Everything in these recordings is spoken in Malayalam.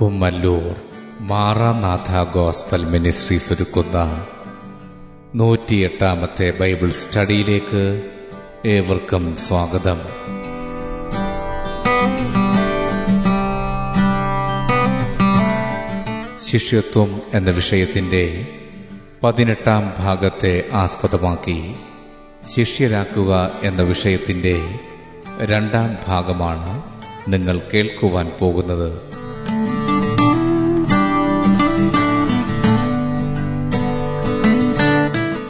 കുമ്മല്ലൂർ മാറാനാഥ ഗോസ്ബൽ മിനിസ്ട്രീസ് ഒരുക്കുന്ന നൂറ്റിയെട്ടാമത്തെ ബൈബിൾ സ്റ്റഡിയിലേക്ക് ഏവർക്കും സ്വാഗതം. ശിഷ്യത്വം എന്ന വിഷയത്തിന്റെ പതിനെട്ടാം ഭാഗത്തെ ആസ്പദമാക്കി ശിഷ്യരാക്കുക എന്ന വിഷയത്തിന്റെ രണ്ടാം ഭാഗമാണ് നിങ്ങൾ കേൾക്കുവാൻ പോകുന്നത്.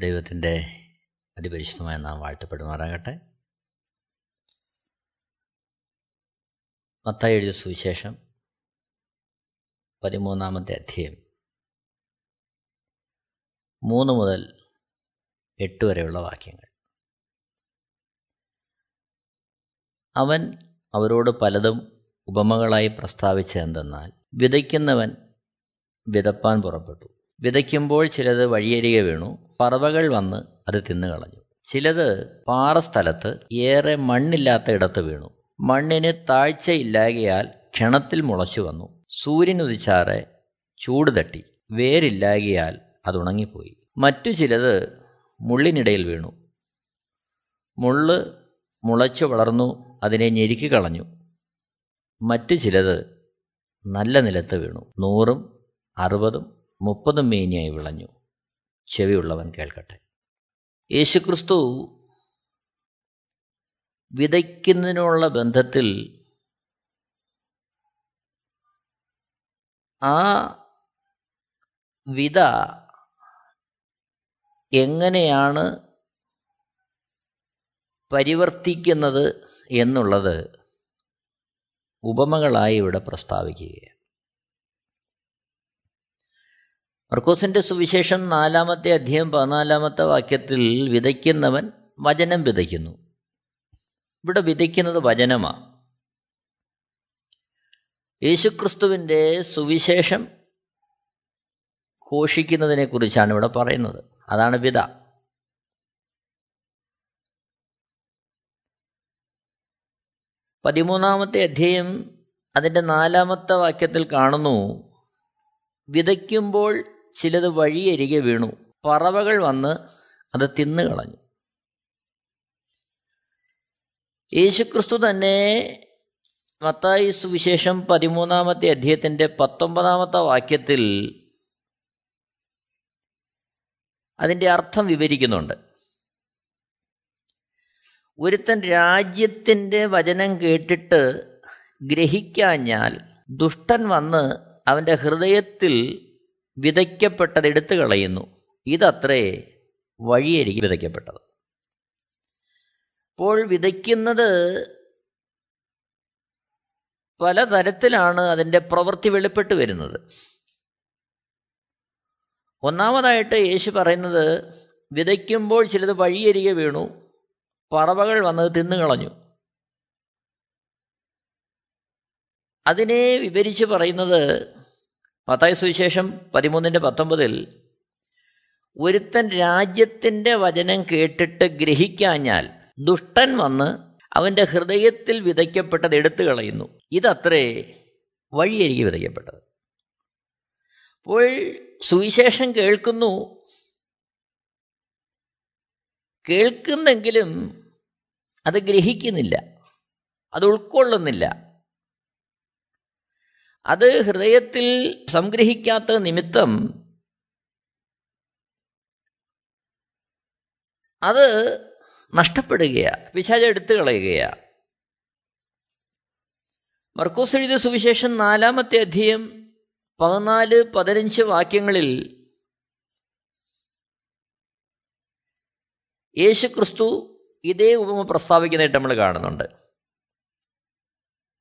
ദൈവത്തിന്റെ അതിപരിശുദ്ധമായ നാം വാഴ്ത്തപ്പെടുമാറാകട്ടെ. മത്തായി എഴുതിയ സുവിശേഷം പതിമൂന്നാമത്തെ അധ്യയം മൂന്ന് മുതൽ എട്ട് വരെയുള്ള വാക്യങ്ങൾ. അവൻ അവരോട് പലതും ഉപമകളായി പ്രസ്താവിച്ചതെന്തെന്നാൽ വിതയ്ക്കുന്നവൻ വിതപ്പാൻ പുറപ്പെട്ടു. വിതയ്ക്കുമ്പോൾ ചിലത് വഴിയരികെ വീണു. പറവകൾ വന്ന് അത് തിന്നുകളഞ്ഞു. ചിലത് പാറസ്ഥലത്ത് ഏറെ മണ്ണില്ലാത്ത ഇടത്ത് വീണു. മണ്ണിന് താഴ്ചയില്ലാകയാൽ ക്ഷണത്തിൽ മുളച്ചു വന്നു. സൂര്യൻ ഉദിച്ചാറെ ചൂട് തട്ടി. വേരില്ലാകിയാൽ അത് ഉണങ്ങിപ്പോയി. മറ്റു ചിലത് മുള്ളിനിടയിൽ വീണു. മുള്ള് മുളച്ചു വളർന്നു അതിനെ ഞെരുക്കി കളഞ്ഞു. മറ്റു ചിലത് നല്ല നിലത്ത് വീണു. നൂറും അറുപതും മുപ്പതും മേനിയായി വിളഞ്ഞു. ചെവിയുള്ളവൻ കേൾക്കട്ടെ. യേശുക്രിസ്തു വിതയ്ക്കുന്നതിനുള്ള ബന്ധത്തിൽ ആ വിത എങ്ങനെയാണ് പരിവർത്തിക്കുന്നത് എന്നുള്ളത് ഉപമകളായി ഇവിടെ പ്രസ്താവിക്കുകയാണ്. മർക്കോസിന്റെ സുവിശേഷം നാലാമത്തെ അധ്യയം പതിനാലാമത്തെ വാക്യത്തിൽ വിതയ്ക്കുന്നവൻ വചനം വിതയ്ക്കുന്നു. ഇവിടെ വിതയ്ക്കുന്നത് വചനമാണ് യേശുക്രിസ്തുവിന്റെ സുവിശേഷം ഘോഷിക്കുന്നതിനെ കുറിച്ചാണ് ഇവിടെ പറയുന്നത്. അതാണ് വിത പതിമൂന്നാമത്തെ അധ്യയം അതിന്റെ നാലാമത്തെ വാക്യത്തിൽ കാണുന്നു വിതയ്ക്കുമ്പോൾ ചിലത് വഴിയരികെ വീണു. പറവകൾ വന്ന് അത് തിന്നുകളഞ്ഞു യേശുക്രിസ്തു തന്നെ മത്തായി സുവിശേഷം പതിമൂന്നാമത്തെ അധ്യയത്തിന്റെ പത്തൊമ്പതാമത്തെ വാക്യത്തിൽ അതിന്റെ അർത്ഥം വിവരിക്കുന്നുണ്ട്. ഒരുത്തൻ രാജ്യത്തിന്റെ വചനം കേട്ടിട്ട് ഗ്രഹിക്കാഞ്ഞാൽ ദുഷ്ടൻ വന്ന് അവന്റെ ഹൃദയത്തിൽ വിതയ്ക്കപ്പെട്ടത് എടുത്തു കളയുന്നു. ഇതത്രേ വഴിയായിരിക്കും വിതയ്ക്കപ്പെട്ടത്. അപ്പോൾ വിതയ്ക്കുന്നത് പലതരത്തിലാണ് അതിന്റെ പ്രവൃത്തി വെളിപ്പെട്ട് വരുന്നത്. ഒന്നാമതായിട്ട് യേശു പറയുന്നത് വിതയ്ക്കുമ്പോൾ ചിലത് വഴിയരികെ വീണു പറവകൾ വന്നത് തിന്നുകളഞ്ഞു അതിനെ വിവരിച്ച് പറയുന്നത് മത്തായ സുവിശേഷം പതിമൂന്നിന്റെ പത്തൊമ്പതിൽ ഒരുത്തൻ രാജ്യത്തിന്റെ വചനം കേട്ടിട്ട് ഗ്രഹിക്കാഞ്ഞാൽ ദുഷ്ടൻ വന്ന് അവന്റെ ഹൃദയത്തിൽ വിതയ്ക്കപ്പെട്ടത് എടുത്തു കളയുന്നു. ഇതത്രേ വഴിയരികി വിതയ്ക്കപ്പെട്ടത്. അപ്പോൾ സുവിശേഷം കേൾക്കുന്നു. കേൾക്കുന്നെങ്കിലും അത് ഗ്രഹിക്കുന്നില്ല. അത് ഉൾക്കൊള്ളുന്നില്ല. അത് ഹൃദയത്തിൽ സംഗ്രഹിക്കാത്ത നിമിത്തം അത് നഷ്ടപ്പെടുകയാണ് പിശാച എടുത്തു കളയുകയാണ് മർക്കോസ് എഴുതിയ സുവിശേഷം നാലാമത്തെ അധ്യയം പതിനാല് പതിനഞ്ച് വാക്യങ്ങളിൽ യേശു ക്രിസ്തു ഇതേ ഉപമ പ്രസ്താവിക്കുന്നതായിട്ട് നമ്മൾ കാണുന്നുണ്ട്.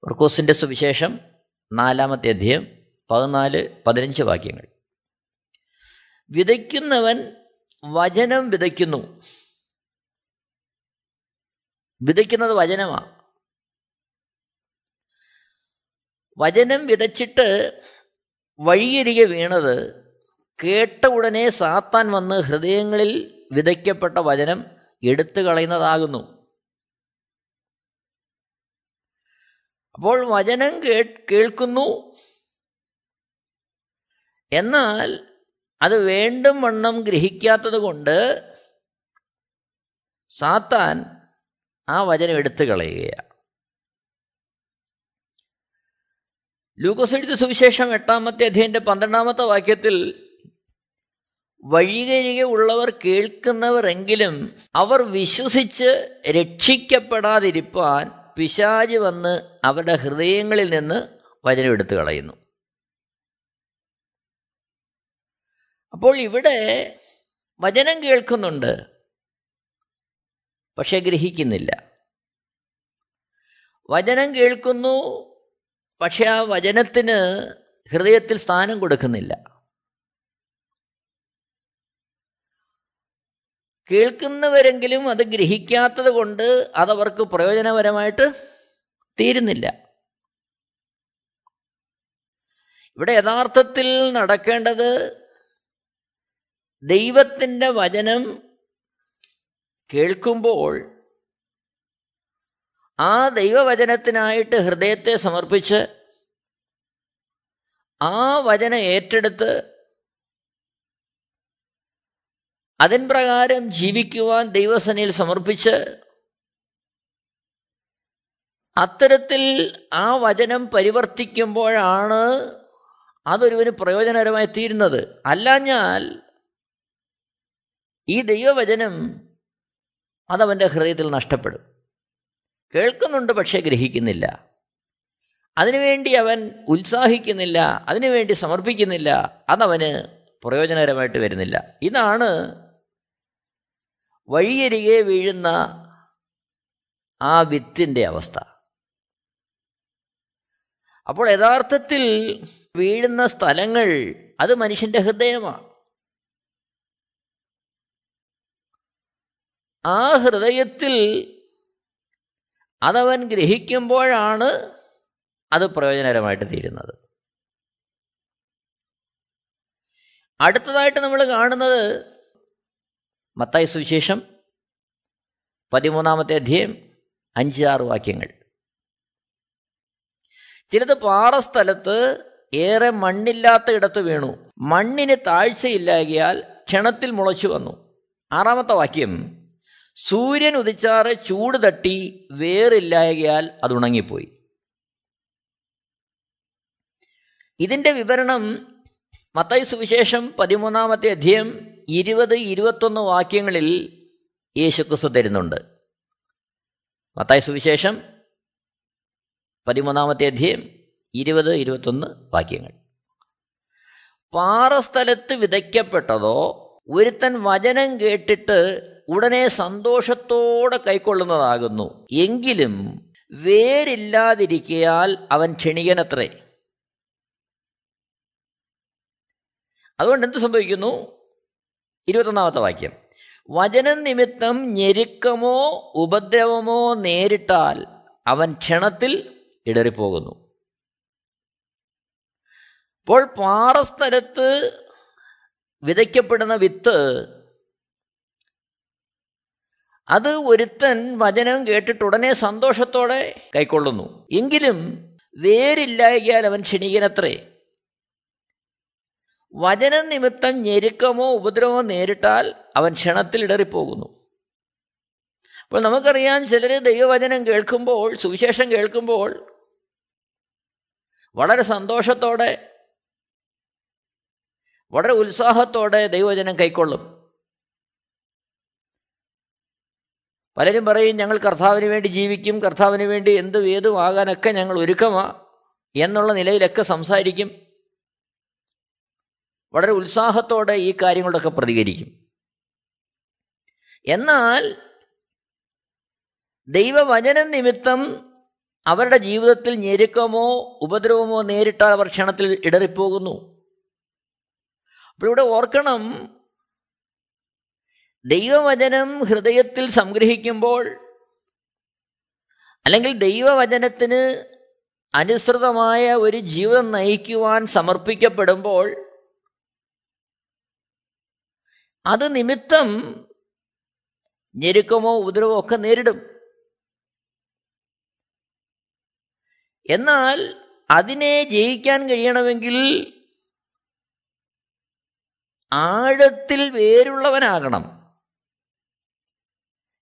മർക്കോസിന്റെ സുവിശേഷം നാലാമത്തെ അധ്യയം പതിനാല് പതിനഞ്ച് വാക്യങ്ങൾ. വിതയ്ക്കുന്നവൻ വചനം വിതയ്ക്കുന്നു. വിതയ്ക്കുന്നത് വചനമാണ് വചനം വിതച്ചിട്ട് വഴിയരികെ വീണത് കേട്ട ഉടനെ സാത്താൻ വന്ന് ഹൃദയങ്ങളിൽ വിതയ്ക്കപ്പെട്ട വചനം എടുത്തു കളയുന്നതാകുന്നു. അപ്പോൾ വചനം കേൾക്കുന്നു. എന്നാൽ അത് വേണ്ടും വണ്ണം ഗ്രഹിക്കാത്തത് കൊണ്ട് സാത്താൻ ആ വചനം എടുത്തു കളയുകയാണ്. ലൂക്കോസെഴുത്ത സുവിശേഷം എട്ടാമത്തെ അധ്യയന്റെ പന്ത്രണ്ടാമത്തെ വാക്യത്തിൽ വഴികരികെ ഉള്ളവർ കേൾക്കുന്നവരെങ്കിലും അവർ വിശ്വസിച്ച് രക്ഷിക്കപ്പെടാതിരിപ്പാൻ പിശാജ് വന്ന് അവരുടെ ഹൃദയങ്ങളിൽ നിന്ന് വചനം എടുത്തു കളയുന്നു. അപ്പോൾ ഇവിടെ വചനം കേൾക്കുന്നുണ്ട് പക്ഷെ ഗ്രഹിക്കുന്നില്ല. വചനം കേൾക്കുന്നു പക്ഷെ ആ വചനത്തിന് ഹൃദയത്തിൽ സ്ഥാനം കൊടുക്കുന്നില്ല. കേൾക്കുന്നവരെങ്കിലും അത് ഗ്രഹിക്കാത്തത് കൊണ്ട് അതവർക്ക് പ്രയോജനപരമായിട്ട് തീരുന്നില്ല. ഇവിടെ യഥാർത്ഥത്തിൽ നടക്കേണ്ടത് ദൈവത്തിന്റെ വചനം കേൾക്കുമ്പോൾ ആ ദൈവവചനത്തിനായിട്ട് ഹൃദയത്തെ സമർപ്പിച്ച് ആ വചന ഏറ്റെടുത്ത് അതിൻ പ്രകാരം ജീവിക്കുവാൻ ദൈവസനയിൽ സമർപ്പിച്ച് അത്തരത്തിൽ ആ വചനം പരിവർത്തിക്കുമ്പോഴാണ് അതൊരുവന് പ്രയോജനകരമായി തീരുന്നത്. അല്ലാഞ്ഞാൽ ഈ ദൈവവചനം അതവന്റെ ഹൃദയത്തിൽ നഷ്ടപ്പെടും. കേൾക്കുന്നുണ്ട് പക്ഷേ ഗ്രഹിക്കുന്നില്ല. അതിനുവേണ്ടി അവൻ ഉത്സാഹിക്കുന്നില്ല അതിനുവേണ്ടി സമർപ്പിക്കുന്നില്ല അതവന് പ്രയോജനകരമായിട്ട് വരുന്നില്ല. ഇതാണ് വഴിയരികെ വീഴുന്ന ആ വിത്തിന്റെ അവസ്ഥ. അപ്പോൾ യഥാർത്ഥത്തിൽ വീഴുന്ന സ്ഥലങ്ങൾ അത് മനുഷ്യന്റെ ഹൃദയമാണ്. ആ ഹൃദയത്തിൽ അതവൻ ഗ്രഹിക്കുമ്പോഴാണ് അത് പ്രയോജനകരമായിട്ട് തീരുന്നത്. അടുത്തതായിട്ട് നമ്മൾ കാണുന്നത് മത്തായി സുവിശേഷം പതിമൂന്നാമത്തെ അധ്യയം അഞ്ച് ആറ് വാക്യങ്ങൾ. ചിലത് പാറ പാറസ്ഥലത്ത് ഏറെ മണ്ണില്ലാത്ത ഇടത്ത് വീണു. മണ്ണിന് താഴ്ചയില്ലാകിയാൽ ക്ഷണത്തിൽ മുളച്ചു വന്നു. ആറാമത്തെ വാക്യം സൂര്യൻ ഉദിച്ചാറ് ചൂട് തട്ടി വേറില്ലായകയാൽ അത് ഉണങ്ങിപ്പോയി. ഇതിന്റെ വിവരണം മത്തായി സുവിശേഷം പതിമൂന്നാമത്തെ അധ്യയം ഇരുപത് ഇരുപത്തൊന്ന് വാക്യങ്ങളിൽ യേശുക്രിസ്തു തരുന്നുണ്ട്. മത്തായ സുവിശേഷം പതിമൂന്നാമത്തെ അധ്യയം ഇരുപത് ഇരുപത്തൊന്ന് വാക്യങ്ങൾ. പാറസ്ഥലത്ത് വിതയ്ക്കപ്പെട്ടതോ ഒരുത്തൻ വചനം കേട്ടിട്ട് ഉടനെ സന്തോഷത്തോടെ കൈക്കൊള്ളുന്നതാകുന്നു. എങ്കിലും വേരില്ലാതിരിക്കയാൽ അവൻ ക്ഷണികനത്രേ. അതുകൊണ്ട് എന്ത് സംഭവിക്കുന്നു? ഇരുപത്തൊന്നാമത്തെ വാക്യം. വചനം നിമിത്തം ഞെരുക്കമോ ഉപദ്രവമോ നേരിട്ടാൽ അവൻ ക്ഷണത്തിൽ ഇടറിപ്പോകുന്നു. അപ്പോൾ പാറസ്ഥലത്ത് വിതയ്ക്കപ്പെടുന്ന വിത്ത് അത് ഒരുത്തൻ വചനം കേട്ടിട്ട് ഉടനെ സന്തോഷത്തോടെ കൈക്കൊള്ളുന്നു. എങ്കിലും വേരില്ലായകിയാൽ അവൻ ക്ഷണികനത്രേ. വചനം നിമിത്തം ഞെരുക്കമോ ഉപദ്രവമോ നേരിട്ടാൽ അവൻ ക്ഷണത്തിൽ ഇടറിപ്പോകുന്നു. അപ്പോൾ നമുക്കറിയാം ചിലർ ദൈവവചനം കേൾക്കുമ്പോൾ സുവിശേഷം കേൾക്കുമ്പോൾ വളരെ സന്തോഷത്തോടെ വളരെ ഉത്സാഹത്തോടെ ദൈവവചനം കൈക്കൊള്ളും. പലരും പറയും ഞങ്ങൾ കർത്താവിന് വേണ്ടി ജീവിക്കും കർത്താവിന് വേണ്ടി എന്ത് ആകാനൊക്കെ ഞങ്ങൾ ഒരുക്കമാ എന്നുള്ള നിലയിലൊക്കെ സംസാരിക്കും. വളരെ ഉത്സാഹത്തോടെ ഈ കാര്യങ്ങളൊക്കെ പ്രതികരിക്കും. എന്നാൽ ദൈവവചനം നിമിത്തം അവരുടെ ജീവിതത്തിൽ ഞെരുക്കമോ ഉപദ്രവമോ നേരിട്ടാൽ അവർ ക്ഷണത്തിൽ ഇടറിപ്പോകുന്നു. അപ്പോൾ ഇവിടെ ഓർക്കണം ദൈവവചനം ഹൃദയത്തിൽ സംഗ്രഹിക്കുമ്പോൾ അല്ലെങ്കിൽ ദൈവവചനത്തിന് അനുസൃതമായ ഒരു ജീവിതം നയിക്കുവാൻ സമർപ്പിക്കപ്പെടുമ്പോൾ അത് നിമിത്തം ഞെരുക്കമോ ഉപദ്രവമോ ഒക്കെ നേരിടും. എന്നാൽ അതിനെ ജയിക്കാൻ കഴിയണമെങ്കിൽ ആഴത്തിൽ വേരുള്ളവനാകണം.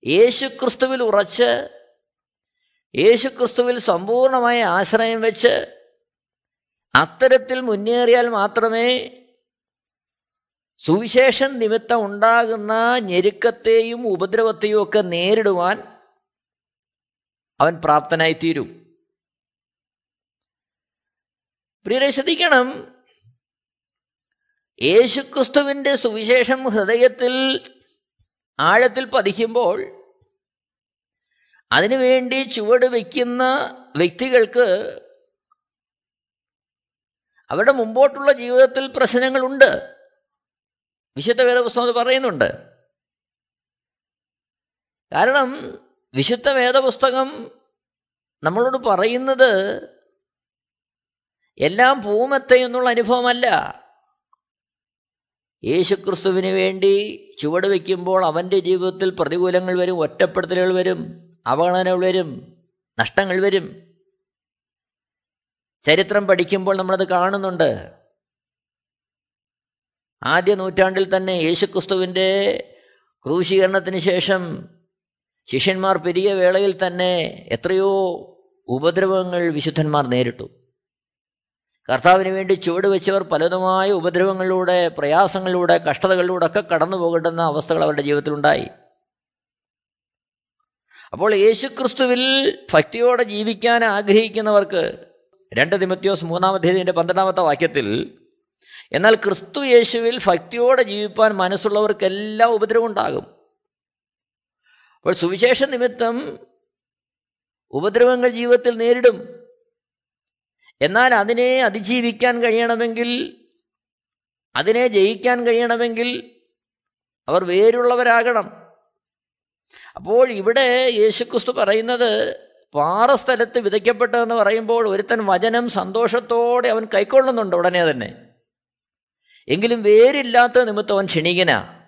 യേശുക്രിസ്തുവിൽ ഉറച്ച് യേശുക്രിസ്തുവിൽ സമ്പൂർണമായ ആശ്രയം വെച്ച് അത്തരത്തിൽ മുന്നേറിയാൽ മാത്രമേ സുവിശേഷം നിമിത്തം ഉണ്ടാകുന്ന ഞെരുക്കത്തെയും ഉപദ്രവത്തെയും ഒക്കെ നേരിടുവാൻ അവൻ പ്രാപ്തനായി തീരും പ്രിയരെ ശ്രദ്ധിക്കണം. യേശുക്രിസ്തുവിന്റെ സുവിശേഷം ഹൃദയത്തിൽ ആഴത്തിൽ പതിക്കുമ്പോൾ അതിനുവേണ്ടി ചുവട് വയ്ക്കുന്ന വ്യക്തികൾക്ക് അവരുടെ മുമ്പോട്ടുള്ള ജീവിതത്തിൽ പ്രശ്നങ്ങളുണ്ട്. വിശുദ്ധ വേദപുസ്തകം പറയുന്നുണ്ട്. കാരണം വിശുദ്ധ വേദപുസ്തകം നമ്മളോട് പറയുന്നത് എല്ലാം പൂമത്തെ എന്നുള്ള അനുഭവമല്ല. യേശുക്രിസ്തുവിന് വേണ്ടി ചുവട് വയ്ക്കുമ്പോൾ അവന്റെ ജീവിതത്തിൽ പ്രതികൂലങ്ങൾ വരും ഒറ്റപ്പെടുത്തലുകൾ വരും അവഗണനകൾ വരും നഷ്ടങ്ങൾ വരും. ചരിത്രം പഠിക്കുമ്പോൾ നമ്മളത് കാണുന്നുണ്ട്. ആദ്യ നൂറ്റാണ്ടിൽ തന്നെ യേശുക്രിസ്തുവിന്റെ ക്രൂശീകരണത്തിന് ശേഷം ശിഷ്യന്മാർ പെരിയ വേളയിൽ തന്നെ എത്രയോ ഉപദ്രവങ്ങൾ വിശുദ്ധന്മാർ നേരിട്ടു. കർത്താവിന് വേണ്ടി ചുവട് വെച്ചവർ പലതുമായ ഉപദ്രവങ്ങളിലൂടെ പ്രയാസങ്ങളിലൂടെ കഷ്ടതകളിലൂടെ ഒക്കെ കടന്നു പോകേണ്ടുന്ന അവസ്ഥകൾ അവരുടെ ജീവിതത്തിലുണ്ടായി. അപ്പോൾ യേശുക്രിസ്തുവിൽ ഭക്തിയോടെ ജീവിക്കാൻ ആഗ്രഹിക്കുന്നവർക്ക് രണ്ട് തിമത്യോസ് മൂന്നാമത്തേതിന്റെ പന്ത്രണ്ടാമത്തെ വാക്യത്തിൽ എന്നാൽ ക്രിസ്തു യേശുവിൽ ഭക്തിയോടെ ജീവിപ്പാൻ മനസ്സുള്ളവർക്കെല്ലാം ഉപദ്രവം ഉണ്ടാകും അപ്പോൾ സുവിശേഷ നിമിത്തം ഉപദ്രവങ്ങൾ ജീവിതത്തിൽ നേരിടും. എന്നാൽ അതിനെ അതിജീവിക്കാൻ കഴിയണമെങ്കിൽ അതിനെ ജയിക്കാൻ കഴിയണമെങ്കിൽ അവർ വേരുള്ളവരാകണം. അപ്പോൾ ഇവിടെ യേശുക്രിസ്തു പറയുന്നത് പാറസ്ഥലത്ത് വിതയ്ക്കപ്പെട്ടതെന്ന് പറയുമ്പോൾ ഒരുത്തൻ വചനം സന്തോഷത്തോടെ അവൻ കൈക്കൊള്ളുന്നുണ്ട് ഉടനെ തന്നെ. എങ്കിലും വേരില്ലാത്ത നിമിത്തം അവൻ ക്ഷണികന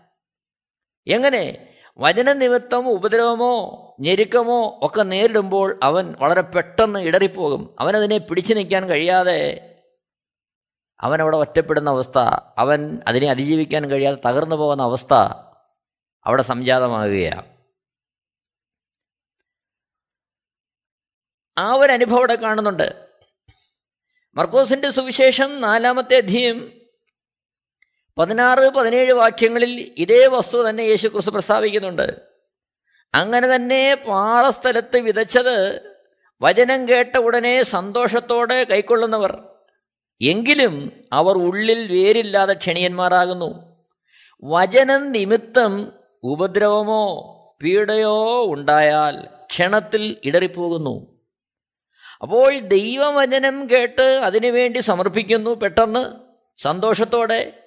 എങ്ങനെ? വചന നിമിത്തം ഉപദ്രവമോ ഞെരുക്കമോ ഒക്കെ നേരിടുമ്പോൾ അവൻ വളരെ പെട്ടെന്ന് ഇടറിപ്പോകും. അവനതിനെ പിടിച്ചു നിൽക്കാൻ കഴിയാതെ അവൻ അവിടെ ഒറ്റപ്പെടുന്ന അവസ്ഥ അവൻ അതിനെ അതിജീവിക്കാൻ കഴിയാതെ തകർന്നു പോകുന്ന അവസ്ഥ അവിടെ സംജാതമാകുകയാണ് ആ ഒരു അനുഭവം അവിടെ കാണുന്നുണ്ട്. മർക്കോസിന്റെ സുവിശേഷം നാലാമത്തെ അധ്യയം പതിനാറ് പതിനേഴ് വാക്യങ്ങളിൽ ഇതേ വസ്തു തന്നെ യേശു ക്രിസ്തു പ്രസ്താവിക്കുന്നുണ്ട്. അങ്ങനെ തന്നെ പാറസ്ഥലത്ത് വിതച്ചത് വചനം കേട്ട ഉടനെ സന്തോഷത്തോടെ കൈക്കൊള്ളുന്നവർ. എങ്കിലും അവർ ഉള്ളിൽ വേരില്ലാതെ ക്ഷണിയന്മാരാകുന്നു. വചനം നിമിത്തം ഉപദ്രവമോ പീഡയോ ഉണ്ടായാൽ ക്ഷണത്തിൽ ഇടറിപ്പോകുന്നു. അപ്പോൾ ദൈവവചനം കേട്ട് അതിനുവേണ്ടി സമർപ്പിക്കുന്നു പെട്ടെന്ന് സന്തോഷത്തോടെ.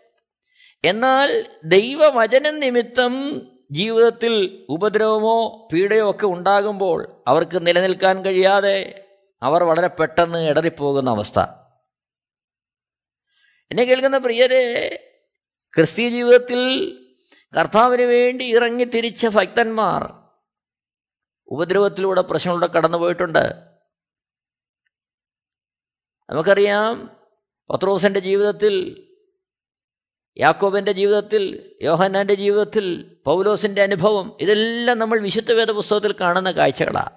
എന്നാൽ ദൈവവചനം നിമിത്തം ജീവിതത്തിൽ ഉപദ്രവമോ പീഡയോ ഒക്കെ ഉണ്ടാകുമ്പോൾ അവർക്ക് നിലനിൽക്കാൻ കഴിയാതെ അവർ വളരെ പെട്ടെന്ന് ഇടറിപ്പോകുന്ന അവസ്ഥ. എന്നെ കേൾക്കുന്ന പ്രിയരെ ക്രിസ്തീയ ജീവിതത്തിൽ കർത്താവിന് വേണ്ടി ഇറങ്ങി തിരിച്ച ഭക്തന്മാർ ഉപദ്രവത്തിലൂടെ പ്രശ്നങ്ങളുടെ കടന്നുപോയിട്ടുണ്ട് നമുക്കറിയാം പത്രോസന്റെ ജീവിതത്തിൽ യാക്കോബിന്റെ ജീവിതത്തിൽ യോഹന്നാന്റെ ജീവിതത്തിൽ പൗലോസിന്റെ അനുഭവം ഇതെല്ലാം നമ്മൾ വിശുദ്ധ വേദ പുസ്തകത്തിൽ കാണുന്ന കാഴ്ചകളാണ്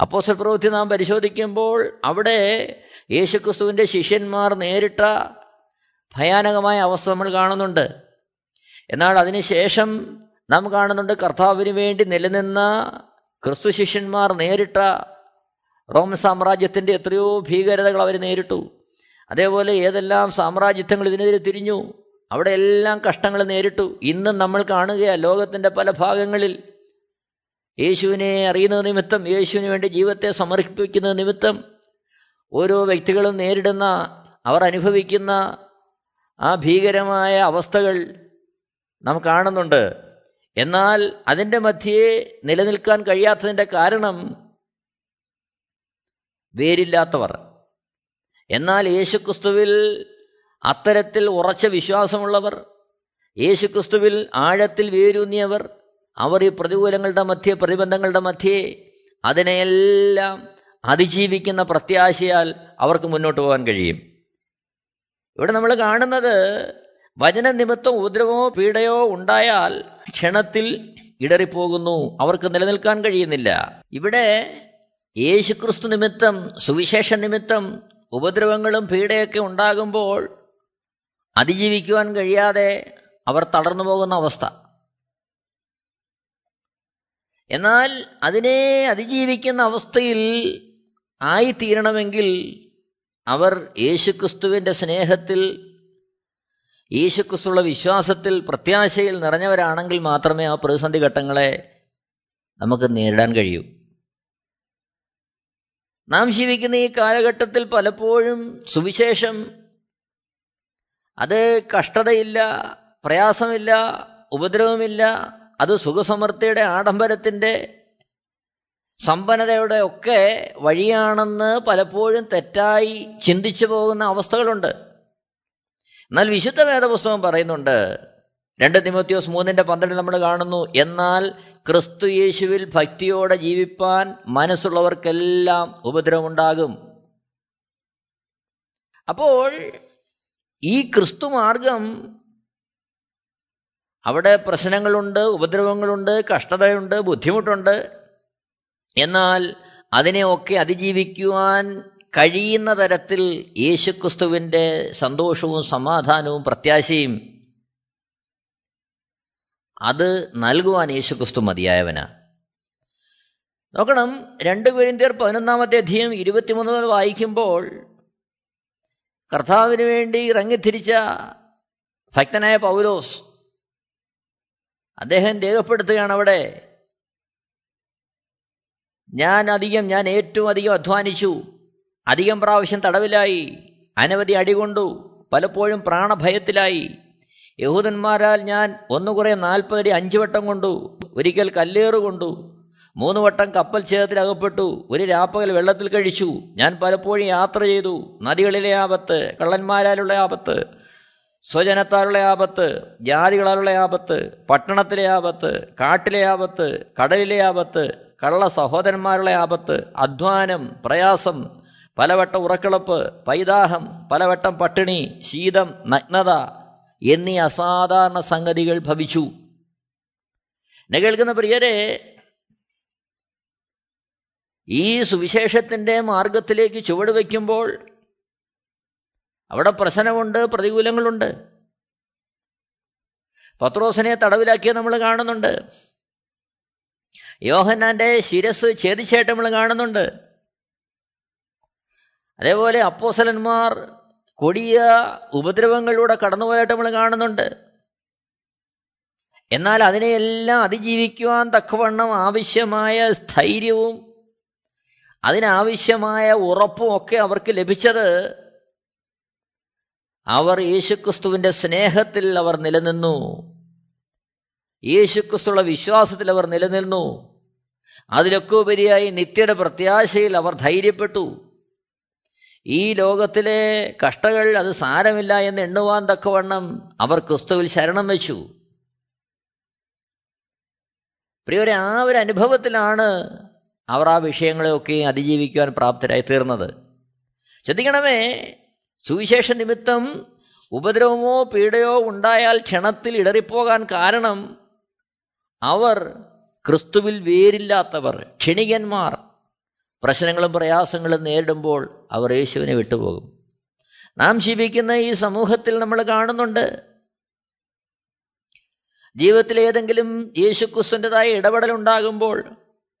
അപ്പോസ്റ്റൽ പ്രവൃത്തി നാം പരിശോധിക്കുമ്പോൾ അവിടെ യേശുക്രിസ്തുവിന്റെ ശിഷ്യന്മാർ നേരിട്ട ഭയാനകമായ അവസ്ഥ നമ്മൾ കാണുന്നുണ്ട്. എന്നാൽ അതിനുശേഷം നാം കാണുന്നുണ്ട് കർത്താവിന് വേണ്ടി നിലനിന്ന ക്രിസ്തു ശിഷ്യന്മാർ നേരിട്ട റോമൻ സാമ്രാജ്യത്തിന്റെ എത്രയോ ഭീകരതകൾ അവർ നേരിട്ടു. അതേപോലെ ഏതെല്ലാം സാമ്രാജ്യത്വങ്ങൾ ഇതിനെതിരെ തിരിഞ്ഞു അവിടെ എല്ലാം കഷ്ടങ്ങൾ നേരിട്ടു. ഇന്നും നമ്മൾ കാണുകയാണ് ലോകത്തിന്റെ പല ഭാഗങ്ങളിൽ. യേശുവിനെ അറിയുന്ന നിമിത്തം യേശുവിന് വേണ്ടി ജീവിതത്തെ സമർപ്പിക്കുന്ന നിമിത്തം ഓരോ വ്യക്തികളും നേരിടുന്ന അവർ അനുഭവിക്കുന്ന ആ ഭീകരമായ അവസ്ഥകൾ നാം കാണുന്നുണ്ട്. എന്നാൽ അതിന്റെ മധ്യേ നിലനിൽക്കാൻ കഴിയാത്തതിന്റെ കാരണം വേരില്ലാത്തവർ. എന്നാൽ യേശുക്രിസ്തുവിൽ അത്തരത്തിൽ ഉറച്ച വിശ്വാസമുള്ളവർ യേശുക്രിസ്തുവിൽ ആഴത്തിൽ വേരൂന്നിയവർ അവർ ഈ പ്രതികൂലങ്ങളുടെ മധ്യേ പ്രതിബന്ധങ്ങളുടെ മധ്യേ അതിനെയെല്ലാം അതിജീവിക്കുന്ന പ്രത്യാശയാൽ അവർക്ക് മുന്നോട്ട് പോകാൻ കഴിയും. ഇവിടെ നമ്മൾ കാണുന്നത് വചന നിമിത്തം ഉപദ്രവമോ പീഡയോ ഉണ്ടായാൽ ക്ഷണത്തിൽ ഇടറിപ്പോകുന്നു അവർക്ക് നിലനിൽക്കാൻ കഴിയുന്നില്ല. ഇവിടെ യേശുക്രിസ്തു നിമിത്തം സുവിശേഷ നിമിത്തം ഉപദ്രവങ്ങളും പീഡയൊക്കെ ഉണ്ടാകുമ്പോൾ അതിജീവിക്കുവാൻ കഴിയാതെ അവർ തളർന്നു പോകുന്ന അവസ്ഥ. എന്നാൽ അതിനെ അതിജീവിക്കുന്ന അവസ്ഥയിൽ ആയിത്തീരണമെങ്കിൽ അവർ യേശുക്രിസ്തുവിന്റെ സ്നേഹത്തിൽ യേശുക്രിസ്തുള്ള വിശ്വാസത്തിൽ പ്രത്യാശയിൽ നിറഞ്ഞവരാണെങ്കിൽ മാത്രമേ ആ പ്രതിസന്ധി ഘട്ടങ്ങളെ നമുക്ക് നേരിടാൻ കഴിയൂ. നാം ജീവിക്കുന്ന ഈ കാലഘട്ടത്തിൽ പലപ്പോഴും സുവിശേഷം. അത് കഷ്ടതയില്ല പ്രയാസമില്ല ഉപദ്രവമില്ല. അത് സുഖസമൃദ്ധിയുടെ ആഡംബരത്തിന്റെ സമ്പന്നതയുടെ ഒക്കെ വഴിയാണെന്ന് പലപ്പോഴും തെറ്റായി ചിന്തിച്ചു പോകുന്ന അവസ്ഥകളുണ്ട്. എന്നാൽ വിശുദ്ധ വേദപുസ്തകം പറയുന്നുണ്ട് രണ്ട് തിമോത്യോസ് മൂന്നിന്റെ പന്ത്രണ്ടിൽ നമ്മൾ കാണുന്നു എന്നാൽ ക്രിസ്തു യേശുവിൽ ഭക്തിയോടെ ജീവിപ്പാൻ മനസ്സുള്ളവർക്കെല്ലാം ഉപദ്രവമുണ്ടാകും. അപ്പോൾ ഈ ക്രിസ്തു മാർഗം അവിടെ പ്രശ്നങ്ങളുണ്ട് ഉപദ്രവങ്ങളുണ്ട് കഷ്ടതയുണ്ട് ബുദ്ധിമുട്ടുണ്ട്. എന്നാൽ അതിനെയൊക്കെ അതിജീവിക്കുവാൻ കഴിയുന്ന തരത്തിൽ യേശുക്രിസ്തുവിന്റെ സന്തോഷവും സമാധാനവും പ്രത്യാശയും അത് നൽകുവാൻ യേശുക്രിസ്തു മതിയായവനാണ് നോക്കണം രണ്ട് കുരിന്തിയർ പതിനൊന്നാമത്തെ അധ്യയം ഇരുപത്തിമൂന്ന് മുതൽ വായിക്കുമ്പോൾ കർത്താവിന് വേണ്ടി ഇറങ്ങിത്തിരിച്ച ഭക്തനായ പൗലോസ് അദ്ദേഹം രേഖപ്പെടുത്തുകയാണ് അവിടെ ഞാൻ അധികം ഞാൻ ഏറ്റവും അധികം അധ്വാനിച്ചു അധികം പ്രാവശ്യം തടവിലായി അനവധി അടികൊണ്ടു പലപ്പോഴും പ്രാണഭയത്തിലായി യഹൂദന്മാരാൽ ഞാൻ ഒന്നുകുറെ നാൽപ്പതടി അഞ്ചു വട്ടം കൊണ്ടു ഒരിക്കൽ കല്ലേറ് കൊണ്ടു മൂന്ന് വട്ടം കപ്പൽ ഛേദത്തിൽ അകപ്പെട്ടു ഒരു രാപ്പകൽ വെള്ളത്തിൽ കഴിച്ചു. ഞാൻ പലപ്പോഴും യാത്ര ചെയ്തു നദികളിലെ ആപത്ത് കള്ളന്മാരാലുള്ള ആപത്ത് സ്വജനത്താലുള്ള ആപത്ത് ജാതികളാലുള്ള ആപത്ത് പട്ടണത്തിലെ ആപത്ത് കാട്ടിലെ ആപത്ത് കടലിലെ ആപത്ത് കള്ള സഹോദരന്മാരുടെ ആപത്ത് അധ്വാനം പ്രയാസം പലവട്ടം ഉറക്കിളപ്പ് പൈതാഹം പലവട്ടം പട്ടിണി ശീതം നഗ്നത എന്നീ അസാധാരണ സംഗതികൾ ഭവിച്ചു. എന്നെ കേൾക്കുന്ന പ്രിയരെ ഈ സുവിശേഷത്തിന്റെ മാർഗത്തിലേക്ക് ചുവട് വയ്ക്കുമ്പോൾ അവിടെ പ്രശ്നമുണ്ട് പ്രതികൂലങ്ങളുണ്ട്. പത്രോസിനെ തടവിലാക്കിയ നമ്മൾ കാണുന്നുണ്ട്. യോഹന്നാന്റെ ശിരസ് ഛേദിച്ചായിട്ട് നമ്മൾ കാണുന്നുണ്ട്. അതേപോലെ അപ്പോസലന്മാർ കൊടിയ ഉപദ്രവങ്ങളിലൂടെ കടന്നുപോയിട്ട് നമ്മൾ കാണുന്നുണ്ട്. എന്നാൽ അതിനെയെല്ലാം അതിജീവിക്കുവാൻ തക്കവണ്ണം ആവശ്യമായ സ്ഥൈര്യവും അതിനാവശ്യമായ ഉറപ്പും ഒക്കെ അവർക്ക് ലഭിച്ചത് അവർ യേശുക്രിസ്തുവിന്റെ സ്നേഹത്തിൽ അവർ നിലനിന്നു. യേശുക്രിസ്തുള്ള വിശ്വാസത്തിൽ അവർ നിലനിന്നു. അതിലൊക്കെ ഉപരിയായി നിത്യയുടെ പ്രത്യാശയിൽ അവർ ധൈര്യപ്പെട്ടു. ഈ ലോകത്തിലെ കഷ്ടകൾ അത് സാരമില്ല എന്ന് എണ്ണുവാൻ തക്കവണ്ണം അവർ ക്രിസ്തുവിൽ ശരണം വെച്ചു. പ്രിയരെ ആ ഒരു അനുഭവത്തിലാണ് അവർ ആ വിഷയങ്ങളെയൊക്കെ അതിജീവിക്കുവാൻ പ്രാപ്തരായി തീർന്നത്. ശ്രദ്ധിക്കണമേ സുവിശേഷ നിമിത്തം ഉപദ്രവമോ പീഡയോ ഉണ്ടായാൽ ക്ഷണത്തിൽ ഇടറിപ്പോകാൻ കാരണം അവർ ക്രിസ്തുവിൽ വേരില്ലാത്തവർ ക്ഷണികന്മാർ. പ്രശ്നങ്ങളും പ്രയാസങ്ങളും നേരിടുമ്പോൾ അവർ യേശുവിനെ വിട്ടുപോകും. നാം ജീവിക്കുന്ന ഈ സമൂഹത്തിൽ നമ്മൾ കാണുന്നുണ്ട്. ജീവിതത്തിൽ ഏതെങ്കിലും യേശുക്രിസ്തുന്റെതായ ഇടപെടലുണ്ടാകുമ്പോൾ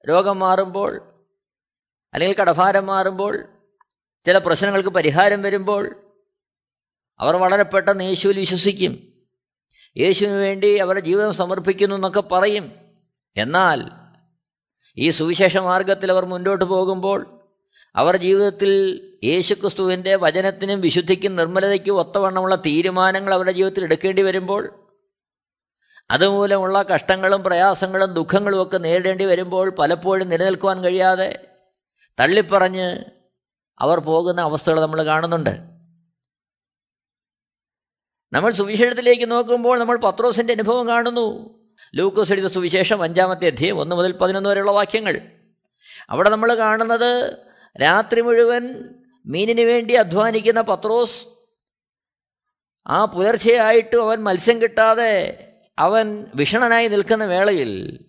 രോഗം മാറുമ്പോൾ അല്ലെങ്കിൽ കടഭാരം മാറുമ്പോൾ ചില പ്രശ്നങ്ങൾക്ക് പരിഹാരം വരുമ്പോൾ അവർ വളരെ പെട്ടെന്ന് യേശുവിൽ വിശ്വസിക്കും. യേശുവിന് വേണ്ടി അവരുടെ ജീവിതം സമർപ്പിക്കുന്നു എന്നൊക്കെ പറയും. എന്നാൽ ഈ സുവിശേഷ മാർഗത്തിൽ അവർ മുന്നോട്ട് പോകുമ്പോൾ അവർ ജീവിതത്തിൽ യേശുക്രിസ്തുവിന്റെ വചനത്തിനും വിശുദ്ധിക്കും നിർമ്മലതയ്ക്കും ഒത്തവണ്ണമുള്ള തീരുമാനങ്ങൾ അവരുടെ ജീവിതത്തിൽ എടുക്കേണ്ടി വരുമ്പോൾ അതുമൂലമുള്ള കഷ്ടങ്ങളും പ്രയാസങ്ങളും ദുഃഖങ്ങളും ഒക്കെ നേരിടേണ്ടി വരുമ്പോൾ പലപ്പോഴും നിലനിൽക്കുവാൻ കഴിയാതെ തള്ളിപ്പറഞ്ഞ് അവർ പോകുന്ന അവസ്ഥകൾ നമ്മൾ കാണുന്നുണ്ട്. നമ്മൾ സുവിശേഷത്തിലേക്ക് നോക്കുമ്പോൾ നമ്മൾ പത്രോസിന്റെ അനുഭവം കാണുന്നു. ലൂക്കോസ് എഴുതിയ സുവിശേഷം അഞ്ചാമത്തെ അധ്യയം ഒന്ന് മുതൽ പതിനൊന്ന് വരെയുള്ള വാക്യങ്ങൾ. അവിടെ നമ്മൾ കാണുന്നത് രാത്രി മുഴുവൻ മീനിന് വേണ്ടി അധ്വാനിക്കുന്ന പത്രോസ് ആ പുലർച്ചയായിട്ടും അവൻ മത്സ്യം കിട്ടാതെ അവൻ വിഷണനായി നിൽക്കുന്ന വേളയിൽ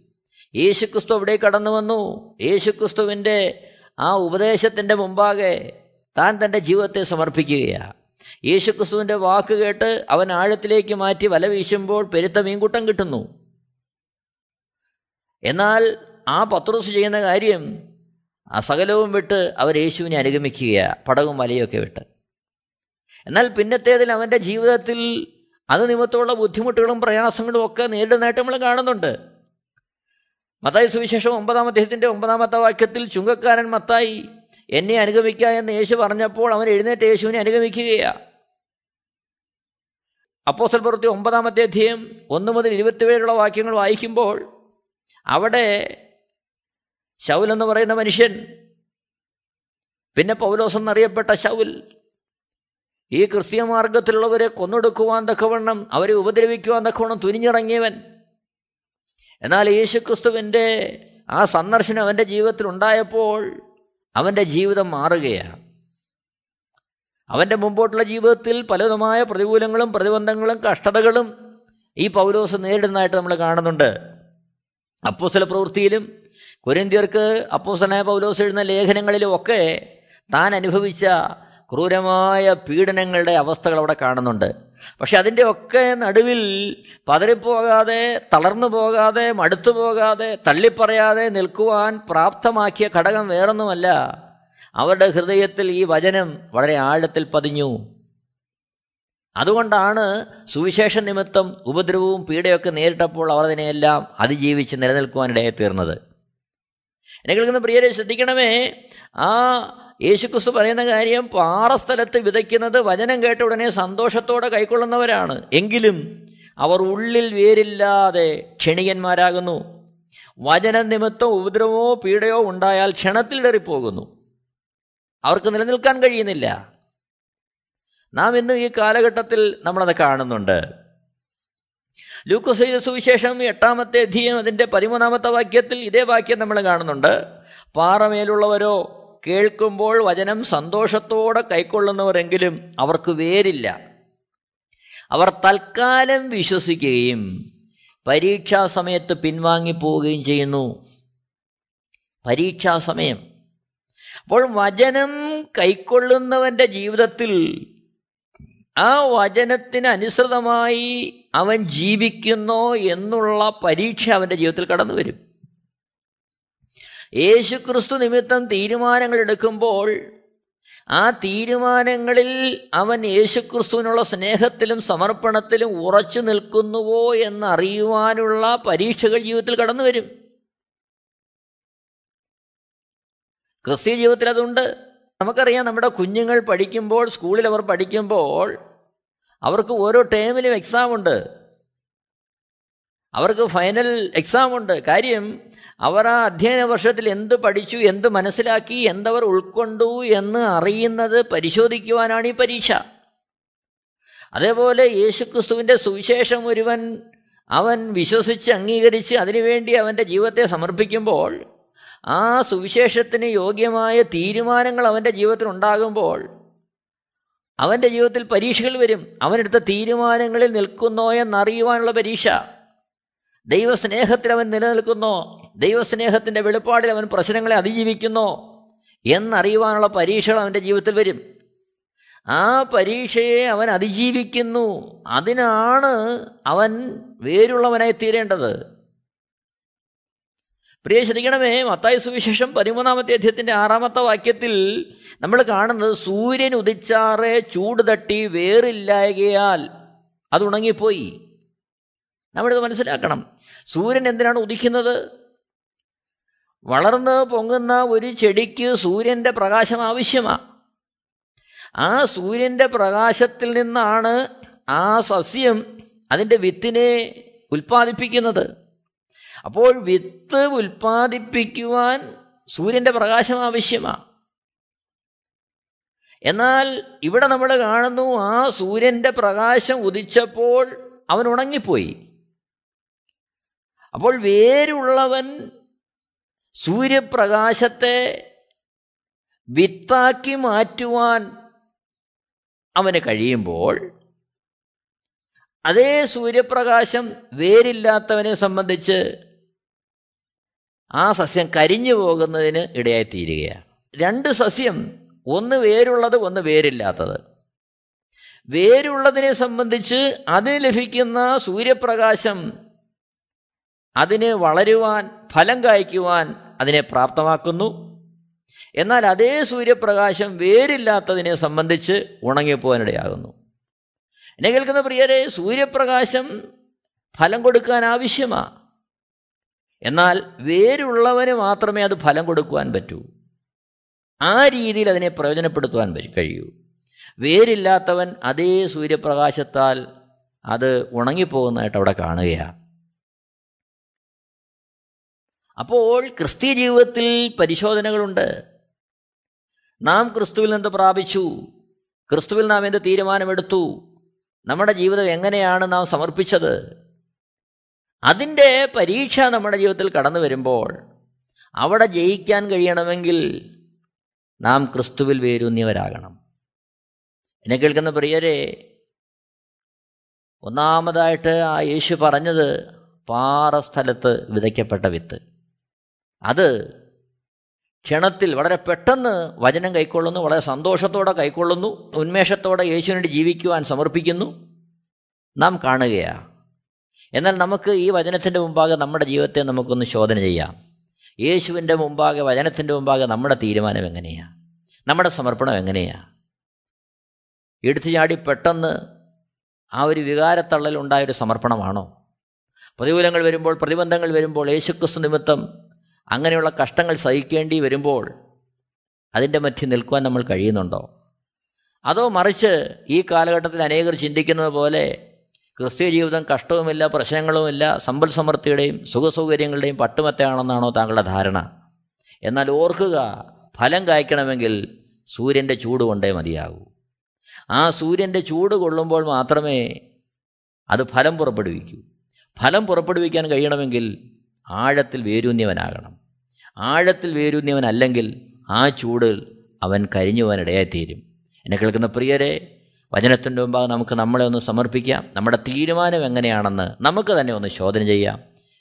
യേശുക്രിസ്തു അവിടെ കടന്നു വന്നു. യേശുക്രിസ്തുവിന്റെ ആ ഉപദേശത്തിന്റെ മുമ്പാകെ താൻ തന്റെ ജീവിതത്തെ സമർപ്പിക്കുകയാണ് യേശുക്രിസ്തുവിന്റെ വാക്ക് കേട്ട് അവൻ ആഴത്തിലേക്ക് മാറ്റി വല വീശുമ്പോൾ പെരുത്ത മീൻകൂട്ടം കിട്ടുന്നു. എന്നാൽ ആ പത്രോസ് ചെയ്യുന്ന കാര്യം ആ സകലവും വിട്ട് അവർ യേശുവിനെ അനുഗമിക്കുക പടവും വലയൊക്കെ വിട്ട്. എന്നാൽ പിന്നത്തേതിൽ അവന്റെ ജീവിതത്തിൽ അത് നിമിത്തമുള്ള ബുദ്ധിമുട്ടുകളും പ്രയാസങ്ങളും ഒക്കെ നേരിടുന്നതായിട്ട് നമ്മൾ കാണുന്നുണ്ട്. മത്തായി സുവിശേഷം ഒമ്പതാം അദ്ദേഹത്തിന്റെ ഒമ്പതാമത്തെ വാക്യത്തിൽ ചുങ്കക്കാരൻ മത്തായി എന്നെ അനുഗമിക്കുക എന്ന് യേശു പറഞ്ഞപ്പോൾ അവൻ എഴുന്നേറ്റ് യേശുവിനെ അനുഗമിക്കുകയാണ് അപ്പോസൽ പ്രവൃത്തി ഒമ്പതാമത്തെ അധ്യയം ഒന്ന് മുതൽ ഇരുപത്തിയേഴുള്ള വാക്യങ്ങൾ വായിക്കുമ്പോൾ അവിടെ ശൗൽ എന്ന് പറയുന്ന മനുഷ്യൻ പിന്നെ പൗലോസ് എന്നറിയപ്പെട്ട ശൗൽ ഈ ക്രിസ്തീയ മാർഗത്തിലുള്ളവരെ കൊന്നൊടുക്കുവാൻ തക്കവണ്ണം അവരെ ഉപദ്രവിക്കുവാൻ തക്കവണ്ണം തുനിഞ്ഞിറങ്ങിയവൻ. എന്നാൽ യേശുക്രിസ്തുവിന്റെ ആ സന്ദർശനം അവന്റെ ജീവിതത്തിൽ ഉണ്ടായപ്പോൾ അവന്റെ ജീവിതം മാറുകയാണ്. അവന്റെ മുമ്പോട്ടുള്ള ജീവിതത്തിൽ പലതുമായ പ്രതികൂലങ്ങളും പ്രതിബന്ധങ്ങളും കഷ്ടതകളും ഈ പൗലോസ് നേരിടുന്നതായിട്ട് നമ്മൾ കാണുന്നുണ്ട്. അപ്പോസ്തല പ്രവൃത്തിയിലും കുരന്തിയർക്ക് അപ്പോസ്തനായ പൗലോസ് എഴുതുന്ന ലേഖനങ്ങളിലും ഒക്കെ താൻ അനുഭവിച്ച ക്രൂരമായ പീഡനങ്ങളുടെ അവസ്ഥകൾ അവിടെ കാണുന്നുണ്ട്. പക്ഷെ അതിന്റെ ഒക്കെ നടുവിൽ പതറിപ്പോകാതെ തളർന്നു പോകാതെ മടുത്തു പോകാതെ തള്ളിപ്പറയാതെ നിൽക്കുവാൻ പ്രാപ്തമാക്കിയ ഘടകം വേറൊന്നുമല്ല. അവരുടെ ഹൃദയത്തിൽ ഈ വചനം വളരെ ആഴത്തിൽ പതിഞ്ഞു. അതുകൊണ്ടാണ് സുവിശേഷ നിമിത്തം ഉപദ്രവവും പീഡയൊക്കെ നേരിട്ടപ്പോൾ അവർ അതിനെയെല്ലാം അതിജീവിച്ച് നിലനിൽക്കുവാനിടയെ തീർന്നത്. എന്നെ കേൾക്കുന്ന പ്രിയരെ ശ്രദ്ധിക്കണമേ ആ യേശുക്രിസ്തു പറയുന്ന കാര്യം പാറസ്ഥലത്ത് വിതയ്ക്കുന്നത് വചനം കേട്ട ഉടനെ സന്തോഷത്തോടെ കൈക്കൊള്ളുന്നവരാണ്. എങ്കിലും അവർ ഉള്ളിൽ വേരില്ലാതെ ക്ഷണികന്മാരാകുന്നു. വചന നിമിത്തം ഉപദ്രവമോ പീഡയോ ഉണ്ടായാൽ ക്ഷണത്തിലിടറിപ്പോകുന്നു അവർക്ക് നിലനിൽക്കാൻ കഴിയുന്നില്ല. നാം ഇന്ന് ഈ കാലഘട്ടത്തിൽ നമ്മളത് കാണുന്നുണ്ട്. ലൂക്കോസൈത സുവിശേഷം എട്ടാമത്തെ അധ്യയം അതിന്റെ പതിമൂന്നാമത്തെ വാക്യത്തിൽ ഇതേ വാക്യം നമ്മൾ കാണുന്നുണ്ട്. പാറമേലുള്ളവരോ കേൾക്കുമ്പോൾ വചനം സന്തോഷത്തോടെ കൈക്കൊള്ളുന്നവരെങ്കിലും അവർക്ക് വേരില്ല. അവർ തൽക്കാലം വിശ്വസിക്കുകയും പരീക്ഷാ സമയത്ത് പിൻവാങ്ങിപ്പോവുകയും ചെയ്യുന്നു. പരീക്ഷാ സമയം. അപ്പോൾ വചനം കൈക്കൊള്ളുന്നവന്റെ ജീവിതത്തിൽ ആ വചനത്തിന് അനുസൃതമായി അവൻ ജീവിക്കുന്നോ എന്നുള്ള പരീക്ഷ അവന്റെ ജീവിതത്തിൽ കടന്നു വരും. യേശുക്രിസ്തു നിമിത്തം തീരുമാനങ്ങൾ എടുക്കുമ്പോൾ ആ തീരുമാനങ്ങളിൽ അവൻ യേശുക്രിസ്തുവിനുള്ള സ്നേഹത്തിലും സമർപ്പണത്തിലും ഉറച്ചു നിൽക്കുന്നുവോ എന്നറിയുവാനുള്ള പരീക്ഷകൾ ജീവിതത്തിൽ കടന്നു വരും. ക്രിസ്തീയ ജീവിതത്തിൽ അതുണ്ട്. നമുക്കറിയാം നമ്മുടെ കുഞ്ഞുങ്ങൾ പഠിക്കുമ്പോൾ സ്കൂളിൽ അവർ പഠിക്കുമ്പോൾ അവർക്ക് ഓരോ ടേമിലും എക്സാം ഉണ്ട്. അവർക്ക് ഫൈനൽ എക്സാം ഉണ്ട്. കാര്യം അവർ ആ അധ്യയന വർഷത്തിൽ എന്ത് പഠിച്ചു എന്ത് മനസ്സിലാക്കി എന്തവർ ഉൾക്കൊണ്ടു എന്ന് അറിയുന്നത് പരിശോധിക്കുവാനാണ് ഈ പരീക്ഷ. അതേപോലെ യേശുക്രിസ്തുവിന്റെ സുവിശേഷം ഒരുവൻ അവൻ വിശ്വസിച്ച് അംഗീകരിച്ച് അതിനുവേണ്ടി അവന്റെ ജീവിതത്തെ സമർപ്പിക്കുമ്പോൾ ആ സുവിശേഷത്തിന് യോഗ്യമായ തീരുമാനങ്ങൾ അവന്റെ ജീവിതത്തിൽ ഉണ്ടാകുമ്പോൾ അവന്റെ ജീവിതത്തിൽ പരീക്ഷകൾ വരും. അവനെടുത്ത തീരുമാനങ്ങളിൽ നിൽക്കുന്നോ എന്നറിയുവാനുള്ള പരീക്ഷ. ദൈവസ്നേഹത്തിൽ അവൻ നിലനിൽക്കുന്നോ ദൈവസ്നേഹത്തിന്റെ വെളിപ്പാടിൽ അവൻ പ്രശ്നങ്ങളെ അതിജീവിക്കുന്നോ എന്നറിയുവാനുള്ള പരീക്ഷകൾ അവന്റെ ജീവിതത്തിൽ വരും. ആ പരീക്ഷയെ അവൻ അതിജീവിക്കുന്നു. അതിനാണ് അവൻ വേരുള്ളവനായി തീരേണ്ടത്. പ്രിയ ശ്രദ്ധിക്കണമേ മത്തായ സുവിശേഷം പതിമൂന്നാമത്തെ അധ്യയത്തിന്റെ ആറാമത്തെ വാക്യത്തിൽ നമ്മൾ കാണുന്നത് സൂര്യൻ ഉദിച്ചാറെ ചൂട് തട്ടി വേറില്ലായകയാൽ അത് ഉണങ്ങിപ്പോയി. നമ്മളിത് മനസ്സിലാക്കണം. സൂര്യൻ എന്തിനാണ് ഉദിക്കുന്നത്? വളർന്ന് പൊങ്ങുന്ന ഒരു ചെടിക്ക് സൂര്യന്റെ പ്രകാശം ആവശ്യമാണ് ആ സൂര്യന്റെ പ്രകാശത്തിൽ നിന്നാണ് ആ സസ്യം അതിന്റെ വിത്തിനെ ഉൽപ്പാദിപ്പിക്കുന്നത്. അപ്പോൾ വിത്ത് ഉൽപ്പാദിപ്പിക്കുവാൻ സൂര്യന്റെ പ്രകാശം ആവശ്യമാണ് എന്നാൽ ഇവിടെ നമ്മൾ കാണുന്നു ആ സൂര്യന്റെ പ്രകാശം ഉദിച്ചപ്പോൾ അവൻ ഉണങ്ങിപ്പോയി. അപ്പോൾ വേരുള്ളവൻ സൂര്യപ്രകാശത്തെ വിത്താക്കി മാറ്റുവാൻ അവന് കഴിയുമ്പോൾ അതേ സൂര്യപ്രകാശം വേരില്ലാത്തവനെ സംബന്ധിച്ച് ആ സസ്യം കരിഞ്ഞു പോകുന്നതിന് ഇടയായിത്തീരുകയാണ്. രണ്ട് സസ്യം ഒന്ന് വേരുള്ളത് ഒന്ന് വേരില്ലാത്തത്. വേരുള്ളതിനെ സംബന്ധിച്ച് അതിന് ലഭിക്കുന്ന സൂര്യപ്രകാശം അതിന് വളരുവാൻ ഫലം കായ്ക്കുവാൻ അതിനെ പ്രാപ്തമാക്കുന്നു. എന്നാൽ അതേ സൂര്യപ്രകാശം വേരില്ലാത്തതിനെ സംബന്ധിച്ച് ഉണങ്ങിപ്പോവാനിടയാകുന്നു എന്നെ കേൾക്കുന്ന പ്രിയരെ സൂര്യപ്രകാശം ഫലം കൊടുക്കാൻ ആവശ്യമാണ് എന്നാൽ വേരുള്ളവന് മാത്രമേ അത് ഫലം കൊടുക്കുവാൻ പറ്റൂ. ആ രീതിയിൽ അതിനെ പ്രയോജനപ്പെടുത്തുവാൻ കഴിയൂ. വേരില്ലാത്തവൻ അതേ സൂര്യപ്രകാശത്താൽ അത് ഉണങ്ങിപ്പോകുന്നതായിട്ട് അവിടെ കാണുകയാണ് അപ്പോൾ ക്രിസ്തീയ ജീവിതത്തിൽ പരിശോധനകളുണ്ട്. നാം ക്രിസ്തുവിൽ നിന്ന് പ്രാപിച്ചു. ക്രിസ്തുവിൽ നാം എന്ത് തീരുമാനമെടുത്തു? നമ്മുടെ ജീവിതം എങ്ങനെയാണ് നാം സമർപ്പിച്ചത്? അതിന്റെ പരീക്ഷ നമ്മുടെ ജീവിതത്തിൽ കടന്നു വരുമ്പോൾ അവിടെ ജയിക്കാൻ കഴിയണമെങ്കിൽ നാം ക്രിസ്തുവിൽ വേരൂന്നിയവരാകണം. എന്നെ കേൾക്കുന്ന പ്രിയരെ ഒന്നാമതായിട്ട് ആ യേശു പറഞ്ഞത് പാറ സ്ഥലത്ത് വിതയ്ക്കപ്പെട്ട വിത്ത്. അത് ക്ഷണത്തിൽ വളരെ പെട്ടെന്ന് വചനം കൈക്കൊള്ളുന്നു വളരെ സന്തോഷത്തോടെ കൈക്കൊള്ളുന്നു ഉന്മേഷത്തോടെ യേശുവിനോട് ജീവിക്കുവാൻ സമർപ്പിക്കുന്നു. നാം കാണുകയാണ് എന്നാൽ നമുക്ക് ഈ വചനത്തിന്റെ മുമ്പാകെ നമ്മുടെ ജീവിതത്തെ നമുക്കൊന്ന് ശോധന ചെയ്യാം. യേശുവിന്റെ മുമ്പാകെ വചനത്തിന്റെ മുമ്പാകെ നമ്മുടെ തീരുമാനം എങ്ങനെയാണ് നമ്മുടെ സമർപ്പണം എങ്ങനെയാണ് എടുത്തു ചാടി പെട്ടെന്ന് ആ ഒരു വികാരത്തള്ളൽ ഉണ്ടായൊരു സമർപ്പണമാണോ? പ്രതികൂലങ്ങൾ വരുമ്പോൾ പ്രതിബന്ധങ്ങൾ വരുമ്പോൾ യേശുക്രിസ്തു നിമിത്തം അങ്ങനെയുള്ള കഷ്ടങ്ങൾ സഹിക്കേണ്ടി വരുമ്പോൾ അതിന്റെ മധ്യം നിൽക്കുവാൻ നമ്മൾ കഴിയുന്നുണ്ടോ? അതോ മറിച്ച് ഈ കാലഘട്ടത്തിൽ അനേകർ ചിന്തിക്കുന്നത് പോലെ ക്രിസ്തീയ ജീവിതം കഷ്ടവുമില്ല പ്രശ്നങ്ങളുമില്ല സമ്പൽ സമൃദ്ധിയുടെയും സുഖസൗകര്യങ്ങളുടെയും പട്ടുമത്തയാണെന്നാണോ താങ്കളുടെ ധാരണ? എന്നാൽ ഓർക്കുക ഫലം കായ്ക്കണമെങ്കിൽ സൂര്യന്റെ ചൂട് കൊണ്ടേ മതിയാകൂ. ആ സൂര്യന്റെ ചൂട് കൊള്ളുമ്പോൾ മാത്രമേ അത് ഫലം പുറപ്പെടുവിക്കൂ. ഫലം പുറപ്പെടുവിക്കാൻ കഴിയണമെങ്കിൽ ആഴത്തിൽ വേരൂന്യവനാകണം ആഴത്തിൽ വേരൂന്യവനല്ലെങ്കിൽ ആ ചൂട് അവൻ കരിഞ്ഞു പോകാൻ ഇടയായിത്തീരും എന്നെ കേൾക്കുന്ന പ്രിയരെ വചനത്തിന്റെ മുമ്പാകെ നമുക്ക് നമ്മളെ ഒന്ന് സമർപ്പിക്കാം. നമ്മുടെ തീരുമാനം എങ്ങനെയാണെന്ന് നമുക്ക് തന്നെ ഒന്ന് ശോധന ചെയ്യാം.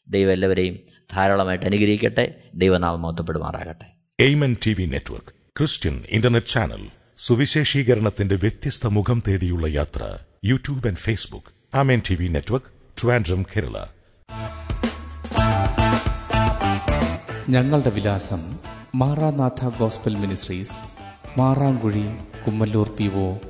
ദൈവം എല്ലാവരെയും ധാരാളമായിട്ട് അനുഗ്രഹിക്കട്ടെ. ദൈവനാമം മഹത്വപ്പെടുമാറാകട്ടെ. Amen T V network Christian internet channel സുവിശേഷീകരണത്തിന്റെ വ്യത്യസ്ത മുഖം തേടിയുള്ള യാത്ര YouTube and Facebook. Amen T V network Trivandrum Kerala. ഞങ്ങളുടെ വിലാസം Maranatha Gospel Ministries Marankuzhy Kummallur P O